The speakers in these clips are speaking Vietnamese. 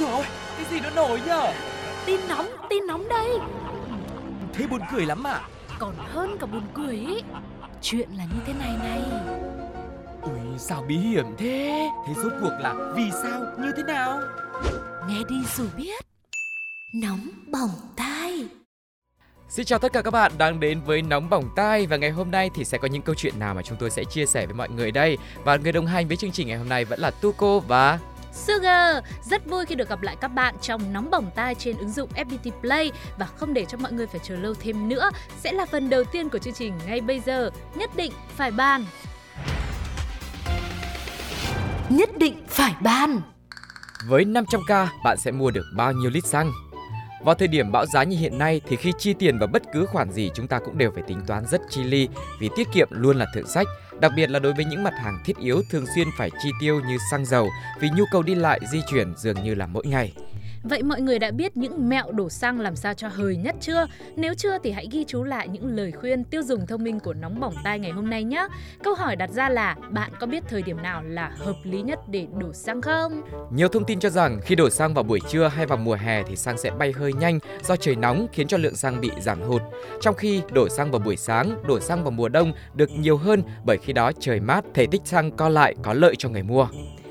rồi. Cái gì nó nổi nhở? Tin nóng, tin nóng đây. Thế buồn cười lắm à? Còn hơn cả buồn cười ý. Chuyện là như thế này này. Ui sao bí hiểm thế? Thế rốt cuộc là vì sao? Như thế nào? Nghe đi rồi biết. Nóng bỏng tai. Xin chào tất cả các bạn đang đến với Nóng Bỏng Tai và ngày hôm nay thì sẽ có những câu chuyện nào mà chúng tôi sẽ chia sẻ với mọi người đây. Và người đồng hành với chương trình ngày hôm nay vẫn là Tuko và Sugar, rất vui khi được gặp lại các bạn trong nóng bỏng tai trên ứng dụng FPT Play và không để cho mọi người phải chờ lâu thêm nữa, sẽ là phần đầu tiên của chương trình ngay bây giờ, nhất định phải bàn. Nhất định phải bàn. với 500k bạn sẽ mua được bao nhiêu lít xăng? Vào thời điểm bão giá như hiện nay thì khi chi tiền vào bất cứ khoản gì chúng ta cũng đều phải tính toán rất chi ly vì tiết kiệm luôn là thượng sách, đặc biệt là đối với những mặt hàng thiết yếu thường xuyên phải chi tiêu như xăng dầu vì nhu cầu đi lại di chuyển dường như là mỗi ngày. Vậy mọi người đã biết những mẹo đổ xăng làm sao cho hời nhất chưa? Nếu chưa thì hãy ghi chú lại những lời khuyên tiêu dùng thông minh của nóng bỏng tai ngày hôm nay nhé. Câu hỏi đặt ra là bạn có biết thời điểm nào là hợp lý nhất để đổ xăng không? Nhiều thông tin cho rằng khi đổ xăng vào buổi trưa hay vào mùa hè thì xăng sẽ bay hơi nhanh do trời nóng khiến cho lượng xăng bị giảm hụt. Trong khi đổ xăng vào buổi sáng, đổ xăng vào mùa đông được nhiều hơn bởi khi đó trời mát, thể tích xăng co lại có lợi cho người mua.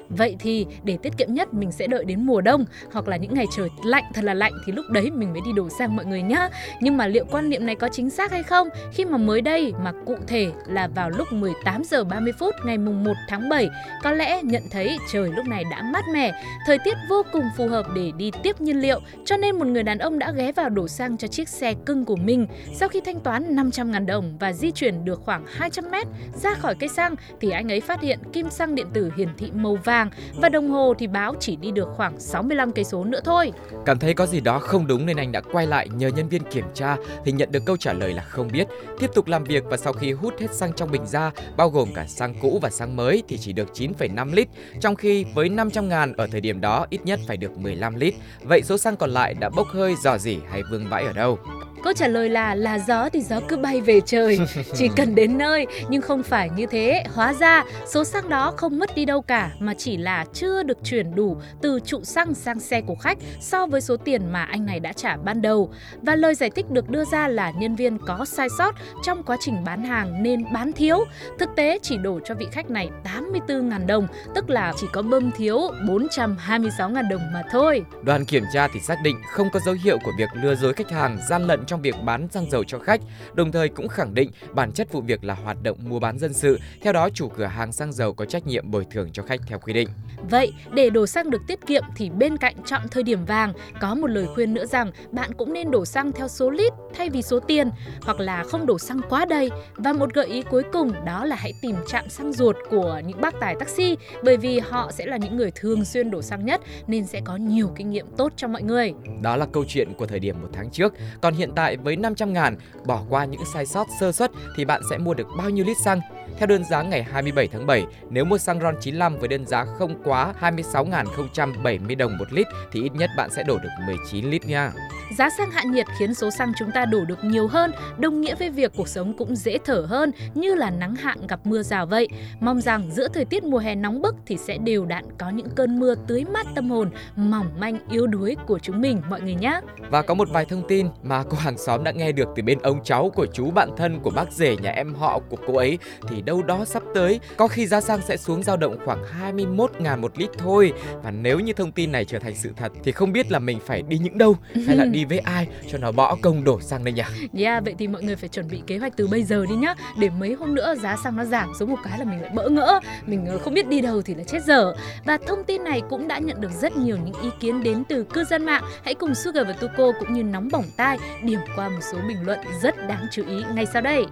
Vậy thì để tiết kiệm nhất mình sẽ đợi đến mùa đông hoặc là những ngày trời lạnh thật là lạnh thì lúc đấy mình mới đi đổ xăng mọi người nhá. Nhưng mà liệu quan niệm này có chính xác hay không? Khi mà mới đây mà cụ thể là vào lúc 18 giờ 30 phút ngày mùng 1 tháng 7 có lẽ nhận thấy trời lúc này đã mát mẻ, thời tiết vô cùng phù hợp để đi tiếp nhiên liệu cho nên một người đàn ông đã ghé vào đổ xăng cho chiếc xe cưng của mình. Sau khi thanh toán 500.000 đồng và di chuyển được khoảng 200 mét ra khỏi cây xăng thì anh ấy phát hiện kim xăng điện tử hiển thị màu vàng và đồng hồ thì báo chỉ đi được khoảng 65 cây số nữa thôi. Cảm thấy có gì đó không đúng nên anh đã quay lại nhờ nhân viên kiểm tra thì nhận được câu trả lời là không biết. Tiếp tục làm việc và sau khi hút hết xăng trong bình ra, bao gồm cả xăng cũ và xăng mới thì chỉ được 9,5 lít, trong khi với 500 ngàn ở thời điểm đó ít nhất phải được 15 lít. Vậy số xăng còn lại đã bốc hơi dò dỉ hay vương vãi ở đâu? Câu trả lời là là gió thì gió cứ bay về trời, chỉ cần đến nơi nhưng không phải như thế. Hóa ra số xăng đó không mất đi đâu cả mà chỉ là chưa được chuyển đủ từ trụ xăng sang xe của khách so với số tiền mà anh này đã trả ban đầu. Và lời giải thích được đưa ra là nhân viên có sai sót trong quá trình bán hàng nên bán thiếu. Thực tế chỉ đổ cho vị khách này 84.000 đồng, tức là chỉ có bơm thiếu 426.000 đồng mà thôi. Đoàn kiểm tra thì xác định không có dấu hiệu của việc lừa dối khách hàng, gian lận trong việc bán xăng dầu cho khách, đồng thời cũng khẳng định bản chất vụ việc là hoạt động mua bán dân sự. Theo đó, chủ cửa hàng xăng dầu có trách nhiệm bồi thường cho khách theo quy định. Vậy, để đổ xăng được tiết kiệm thì bên cạnh chọn thời điểm vàng, có một lời khuyên nữa rằng bạn cũng nên đổ xăng theo số lít thay vì số tiền, hoặc là không đổ xăng quá đầy. Và một gợi ý cuối cùng đó là hãy tìm trạm xăng ruột của những bác tài taxi, bởi vì họ sẽ là những người thường xuyên đổ xăng nhất nên sẽ có nhiều kinh nghiệm tốt cho mọi người. Đó là câu chuyện của thời điểm một tháng trước. Còn hiện tại với 500 ngàn, bỏ qua những sai sót sơ suất thì bạn sẽ mua được bao nhiêu lít xăng? Theo đơn giá ngày 27 tháng 7, nếu mua xăng RON 95 với đơn giá không quá 26.070 đồng một lít thì ít nhất bạn sẽ đổ được 19 lít nha. Giá xăng hạ nhiệt khiến số xăng chúng ta đổ được nhiều hơn, đồng nghĩa với việc cuộc sống cũng dễ thở hơn như là nắng hạn gặp mưa rào vậy. Mong rằng giữa thời tiết mùa hè nóng bức thì sẽ đều đặn có những cơn mưa tưới mát tâm hồn, mỏng manh yếu đuối của chúng mình mọi người nhé. Và có một vài thông tin mà cô hàng xóm đã nghe được từ bên ông cháu của chú bạn thân của bác rể nhà em họ của cô ấy thì đâu đó sắp tới. Có khi giá xăng sẽ xuống dao động khoảng 21 ngàn một lít thôi. Và nếu như thông tin này trở thành sự thật thì không biết là mình phải đi những đâu hay là đi với ai cho nó bỏ công đổ xăng đây nhỉ? Yeah, vậy thì mọi người phải chuẩn bị kế hoạch từ bây giờ đi nhá. Để mấy hôm nữa giá xăng nó giảm xuống một cái là mình lại bỡ ngỡ. Mình ờ, không biết đi đâu thì là chết dở. Và thông tin này cũng đã nhận được rất nhiều những ý kiến đến từ cư dân mạng. Hãy cùng Sugar và Tuko cũng như nóng bỏng tai Điểm qua một số bình luận rất đáng chú ý ngay sau đây.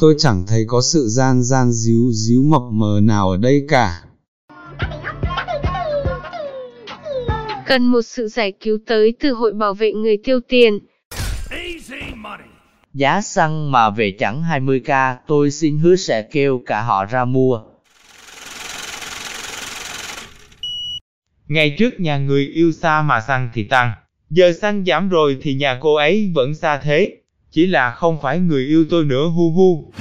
Tôi chẳng thấy có sự gian gian díu díu mập mờ nào ở đây cả. Cần một sự giải cứu tới từ Hội Bảo vệ Người tiêu tiền. Giá xăng mà về chẳng 20k, tôi xin hứa sẽ kêu cả họ ra mua. Ngày trước nhà người yêu xa mà xăng thì tăng, giờ xăng giảm rồi thì nhà cô ấy vẫn xa thế. Chỉ là không phải người yêu tôi nữa hu hu.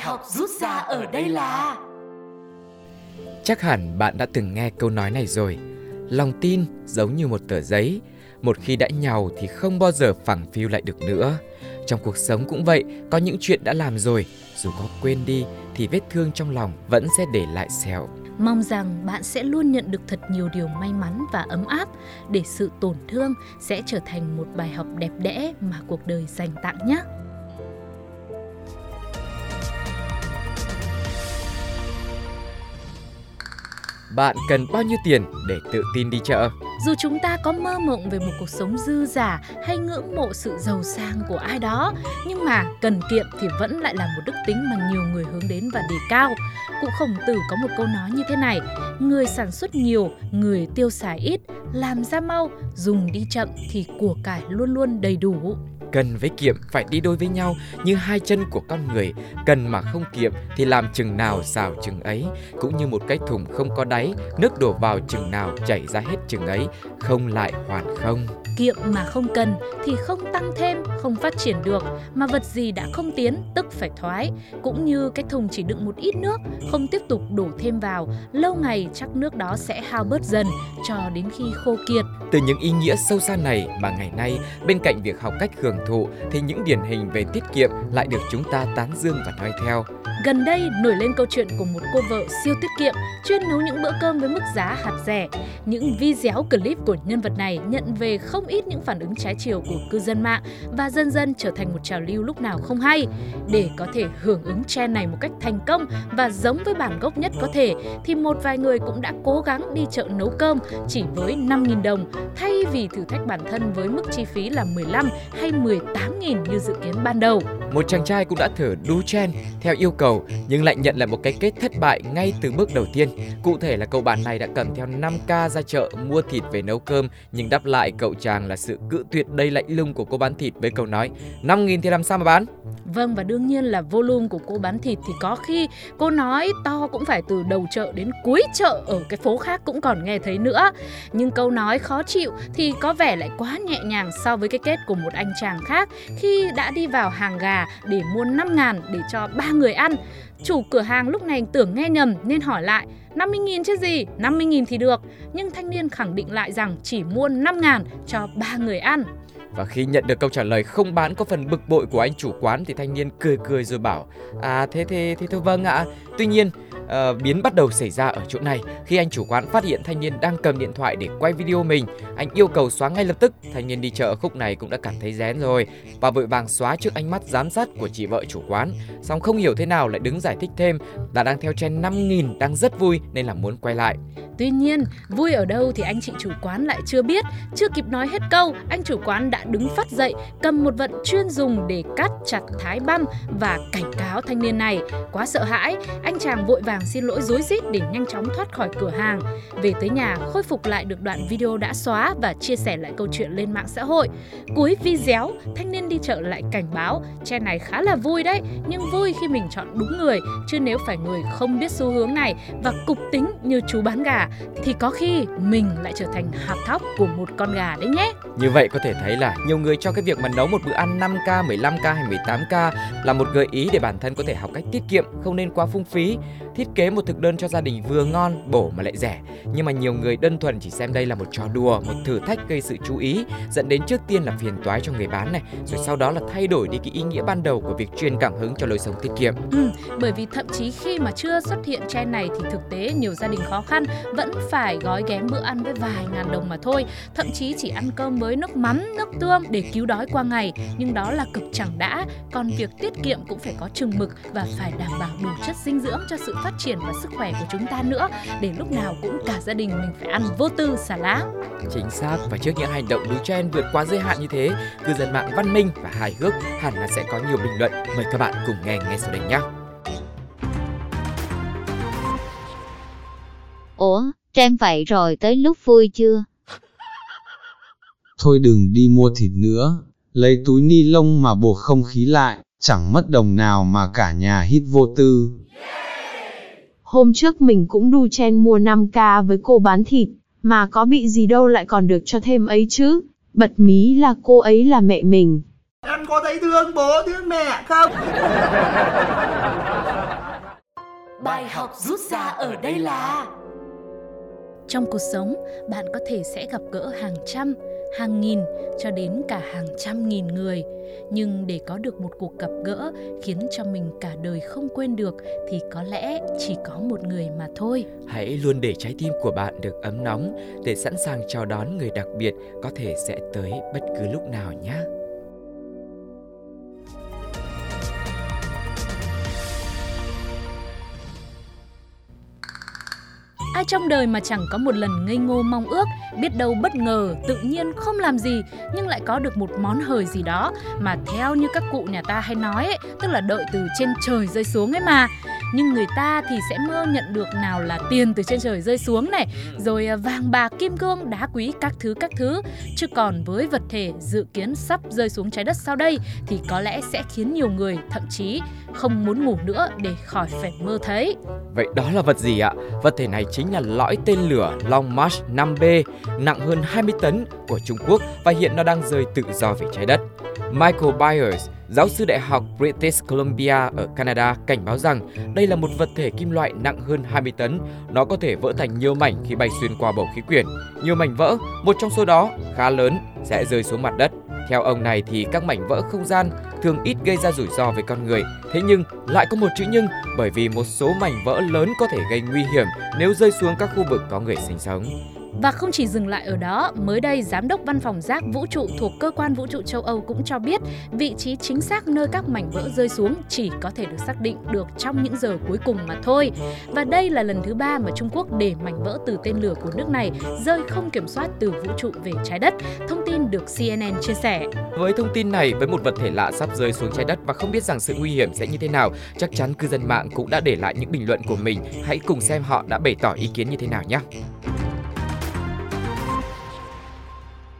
học rút ra ở đây là Chắc hẳn bạn đã từng nghe câu nói này rồi. Lòng tin giống như một tờ giấy, một khi đã nhàu thì không bao giờ phẳng phiu lại được nữa. Trong cuộc sống cũng vậy, có những chuyện đã làm rồi, dù có quên đi thì vết thương trong lòng vẫn sẽ để lại sẹo. Mong rằng bạn sẽ luôn nhận được thật nhiều điều may mắn và ấm áp để sự tổn thương sẽ trở thành một bài học đẹp đẽ mà cuộc đời dành tặng nhé. Bạn cần bao nhiêu tiền để tự tin đi chợ? Dù chúng ta có mơ mộng về một cuộc sống dư giả hay ngưỡng mộ sự giàu sang của ai đó, nhưng mà cần kiệm thì vẫn lại là một đức tính mà nhiều người hướng đến và đề cao. Cụ Khổng Tử có một câu nói như thế này: người sản xuất nhiều, người tiêu xài ít, làm ra mau, dùng đi chậm thì của cải luôn luôn đầy đủ cần với kiệm phải đi đôi với nhau như hai chân của con người. Cần mà không kiệm thì làm chừng nào xào chừng ấy. Cũng như một cái thùng không có đáy nước đổ vào chừng nào chảy ra hết chừng ấy. Không lại hoàn không. Kiệm mà không cần thì không tăng thêm không phát triển được. Mà vật gì đã không tiến tức phải thoái. Cũng như cái thùng chỉ đựng một ít nước không tiếp tục đổ thêm vào. Lâu ngày chắc nước đó sẽ hao bớt dần cho đến khi khô kiệt. Từ những ý nghĩa sâu xa này mà ngày nay bên cạnh việc học cách hưởng thụ, thì những điển hình về tiết kiệm lại được chúng ta tán dương và nói theo. Gần đây nổi lên câu chuyện của một cô vợ siêu tiết kiệm chuyên nấu những bữa cơm với mức giá hạt rẻ. Những video clip của nhân vật này nhận về không ít những phản ứng trái chiều của cư dân mạng và dần dần trở thành một trào lưu lúc nào không hay. Để có thể hưởng ứng trend này một cách thành công và giống với bản gốc nhất có thể, thì một vài người cũng đã cố gắng đi chợ nấu cơm chỉ với 5.000 đồng, thay vì thử thách bản thân với mức chi phí là 15 hay 18.000 như dự kiến ban đầu. Một chàng trai cũng đã thử đu chen theo yêu cầu, nhưng lại nhận lại một cái kết thất bại ngay từ bước đầu tiên. Cụ thể là cậu bạn này đã cầm theo 5k ra chợ mua thịt về nấu cơm, nhưng đáp lại cậu chàng là sự cự tuyệt đầy lạnh lùng của cô bán thịt với câu nói 5.000 thì làm sao mà bán? Vâng và đương nhiên là volume của cô bán thịt thì có khi cô nói to cũng phải từ đầu chợ đến cuối chợ, ở cái phố khác cũng còn nghe thấy nữa. Nhưng câu nói khó chịu thì có vẻ lại quá nhẹ nhàng so với cái kết của một anh chàng khác khi đã đi vào hàng gà để mua 5 ngàn để cho ba người ăn. Chủ cửa hàng lúc này tưởng nghe nhầm nên hỏi lại 50.000 chứ gì, 50.000 thì được. Nhưng thanh niên khẳng định lại rằng chỉ mua 5 ngàn cho ba người ăn. Và khi nhận được câu trả lời không bán có phần bực bội của anh chủ quán thì thanh niên cười cười rồi bảo À thế thế thế thôi vâng ạ Tuy nhiên uh, biến bắt đầu xảy ra ở chỗ này khi anh chủ quán phát hiện thanh niên đang cầm điện thoại để quay video mình anh yêu cầu xóa ngay lập tức thanh niên đi chợ khúc này cũng đã cảm thấy rén rồi và vội vàng xóa trước ánh mắt giám sát của chị vợ chủ quán song không hiểu thế nào lại đứng giải thích thêm là đang theo trend 5.000 đang rất vui nên là muốn quay lại Tuy nhiên, vui ở đâu thì anh chị chủ quán lại chưa biết. Chưa kịp nói hết câu, anh chủ quán đã đứng phát dậy, cầm một vật chuyên dùng để cắt chặt thái băm và cảnh cáo thanh niên này. Quá sợ hãi, anh chàng vội vàng xin lỗi dối rít để nhanh chóng thoát khỏi cửa hàng. Về tới nhà, khôi phục lại được đoạn video đã xóa và chia sẻ lại câu chuyện lên mạng xã hội. Cuối video, thanh niên đi chợ lại cảnh báo, che này khá là vui đấy, nhưng vui khi mình chọn đúng người, chứ nếu phải người không biết xu hướng này và cục tính như chú bán gà thì có khi mình lại trở thành hạt thóc của một con gà đấy nhé. Như vậy có thể thấy là nhiều người cho cái việc mà nấu một bữa ăn 5k, 15k hay 18k là một gợi ý để bản thân có thể học cách tiết kiệm, không nên quá phung phí, thiết kế một thực đơn cho gia đình vừa ngon, bổ mà lại rẻ. Nhưng mà nhiều người đơn thuần chỉ xem đây là một trò đùa, một thử thách gây sự chú ý, dẫn đến trước tiên là phiền toái cho người bán này, rồi sau đó là thay đổi đi cái ý nghĩa ban đầu của việc truyền cảm hứng cho lối sống tiết kiệm. Ừ, bởi vì thậm chí khi mà chưa xuất hiện trend này thì thực tế nhiều gia đình khó khăn vẫn phải gói ghém bữa ăn với vài ngàn đồng mà thôi thậm chí chỉ ăn cơm với nước mắm nước tương để cứu đói qua ngày nhưng đó là cực chẳng đã còn việc tiết kiệm cũng phải có chừng mực và phải đảm bảo đủ chất dinh dưỡng cho sự phát triển và sức khỏe của chúng ta nữa để lúc nào cũng cả gia đình mình phải ăn vô tư xả lá. Chính xác. Và trước những hành động đu chen vượt quá giới hạn như thế cư dân mạng văn minh và hài hước hẳn là sẽ có nhiều bình luận. Mời các bạn cùng nghe ngay sau đây nhé. Ủa, Trang vậy rồi tới lúc vui chưa? Thôi đừng đi mua thịt nữa, lấy túi ni lông mà buộc không khí lại, chẳng mất đồng nào mà cả nhà hít vô tư. Hôm trước mình cũng đu chen mua 5k với cô bán thịt, mà có bị gì đâu lại còn được cho thêm ấy chứ. Bật mí là cô ấy là mẹ mình. Em có thấy thương bố thương mẹ không? Bài học rút ra ở đây là trong cuộc sống, bạn có thể sẽ gặp gỡ hàng trăm, hàng nghìn cho đến cả hàng trăm nghìn người. Nhưng để có được một cuộc gặp gỡ khiến cho mình cả đời không quên được thì có lẽ chỉ có một người mà thôi. Hãy luôn để trái tim của bạn được ấm nóng để sẵn sàng chào đón người đặc biệt có thể sẽ tới bất cứ lúc nào nhé. Ai trong đời mà chẳng có một lần ngây ngô mong ước, biết đâu bất ngờ, tự nhiên không làm gì nhưng lại có được một món hời gì đó mà theo như các cụ nhà ta hay nói ấy, tức là đợi từ trên trời rơi xuống ấy mà nhưng người ta thì sẽ mơ nhận được nào là tiền từ trên trời rơi xuống này rồi à, vàng bạc kim cương đá quý các thứ các thứ chứ còn với vật thể dự kiến sắp rơi xuống trái đất sau đây thì có lẽ sẽ khiến nhiều người thậm chí không muốn ngủ nữa để khỏi phải mơ thấy Vậy đó là vật gì ạ? Vật thể này chính là lõi tên lửa Long March 5B nặng hơn 20 tấn của Trung Quốc và hiện nó đang rơi tự do về trái đất. Michael Byers, giáo sư đại học British Columbia ở Canada cảnh báo rằng đây là một vật thể kim loại nặng hơn 20 tấn. Nó có thể vỡ thành nhiều mảnh khi bay xuyên qua bầu khí quyển. Nhiều mảnh vỡ, một trong số đó khá lớn, sẽ rơi xuống mặt đất. Theo ông này thì các mảnh vỡ không gian thường ít gây ra rủi ro với con người. Thế nhưng lại có một chữ nhưng bởi vì một số mảnh vỡ lớn có thể gây nguy hiểm nếu rơi xuống các khu vực có người sinh sống. Và không chỉ dừng lại ở đó, mới đây Giám đốc Văn phòng Rác Vũ trụ thuộc Cơ quan Vũ trụ châu Âu cũng cho biết vị trí chính xác nơi các mảnh vỡ rơi xuống chỉ có thể được xác định được trong những giờ cuối cùng mà thôi. Và đây là lần thứ ba mà Trung Quốc để mảnh vỡ từ tên lửa của nước này rơi không kiểm soát từ vũ trụ về trái đất. Thông tin được CNN chia sẻ. Với thông tin này, với một vật thể lạ sắp rơi xuống trái đất và không biết rằng sự nguy hiểm sẽ như thế nào, chắc chắn cư dân mạng cũng đã để lại những bình luận của mình. Hãy cùng xem họ đã bày tỏ ý kiến như thế nào nhé.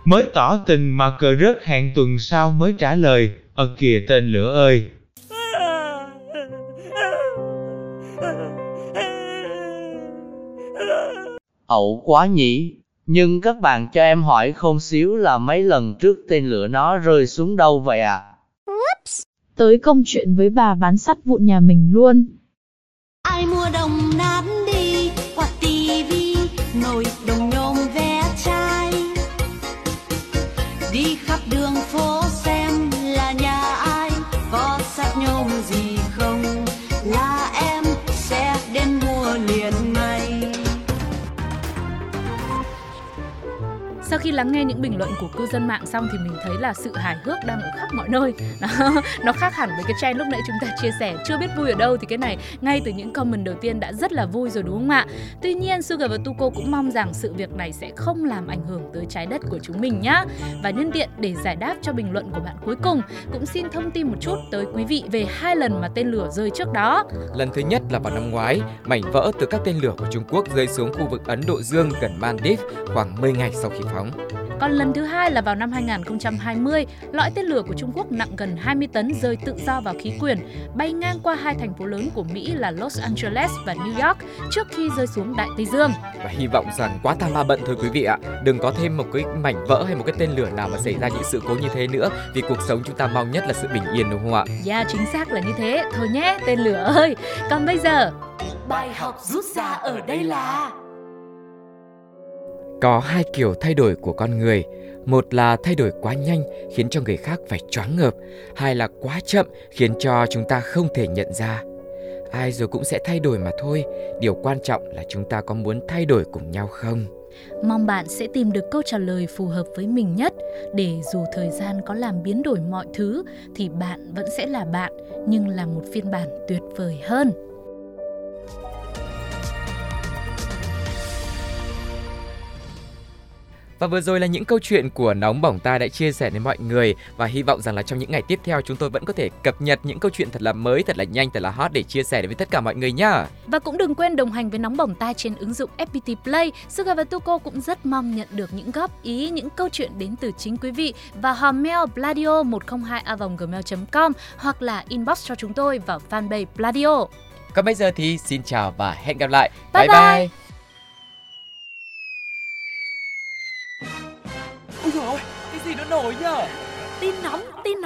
Mới tỏ tình mà cờ rớt hẹn tuần sau mới trả lời, ở kìa tên lửa ơi. Ẩu quá nhỉ, nhưng các bạn cho em hỏi không xíu là mấy lần trước tên lửa nó rơi xuống đâu vậy à? Tới công chuyện với bà bán sắt vụn nhà mình luôn. Ai mua đồng nát Sau khi lắng nghe những bình luận của cư dân mạng xong thì mình thấy là sự hài hước đang ở khắp mọi nơi. Nó, nó khác hẳn với cái trend lúc nãy chúng ta chia sẻ. Chưa biết vui ở đâu thì cái này ngay từ những comment đầu tiên đã rất là vui rồi đúng không ạ? Tuy nhiên Sugar và Tuko cũng mong rằng sự việc này sẽ không làm ảnh hưởng tới trái đất của chúng mình nhá. Và nhân tiện để giải đáp cho bình luận của bạn cuối cùng cũng xin thông tin một chút tới quý vị về hai lần mà tên lửa rơi trước đó. Lần thứ nhất là vào năm ngoái, mảnh vỡ từ các tên lửa của Trung Quốc rơi xuống khu vực Ấn Độ Dương gần Maldives khoảng 10 ngày sau khi phóng. Còn lần thứ hai là vào năm 2020, lõi tên lửa của Trung Quốc nặng gần 20 tấn rơi tự do vào khí quyển, bay ngang qua hai thành phố lớn của Mỹ là Los Angeles và New York trước khi rơi xuống Đại Tây Dương. Và hy vọng rằng quá tham ma bận thôi quý vị ạ. Đừng có thêm một cái mảnh vỡ hay một cái tên lửa nào mà xảy ra những sự cố như thế nữa vì cuộc sống chúng ta mong nhất là sự bình yên đúng không ạ? Yeah, chính xác là như thế. Thôi nhé, tên lửa ơi. Còn bây giờ, Bài học rút ra ở đây là có hai kiểu thay đổi của con người. Một là thay đổi quá nhanh khiến cho người khác phải choáng ngợp, hai là quá chậm khiến cho chúng ta không thể nhận ra. Ai rồi cũng sẽ thay đổi mà thôi, điều quan trọng là chúng ta có muốn thay đổi cùng nhau không? mong bạn sẽ tìm được câu trả lời phù hợp với mình nhất để dù thời gian có làm biến đổi mọi thứ thì bạn vẫn sẽ là bạn nhưng là một phiên bản tuyệt vời hơn. Và vừa rồi là những câu chuyện của Nóng Bỏng Tai đã chia sẻ đến mọi người và hy vọng rằng là trong những ngày tiếp theo chúng tôi vẫn có thể cập nhật những câu chuyện thật là mới, thật là nhanh, thật là hot để chia sẻ đến với tất cả mọi người nhá. Và cũng đừng quên đồng hành với Nóng Bỏng Tai trên ứng dụng FPT Play. Sugar và Tuko cũng rất mong nhận được những góp ý, những câu chuyện đến từ chính quý vị và hòm mail pladio 102 gmail com hoặc là inbox cho chúng tôi vào fanpage Pladio. Còn bây giờ thì xin chào và hẹn gặp lại. Bye bye. bye. bye.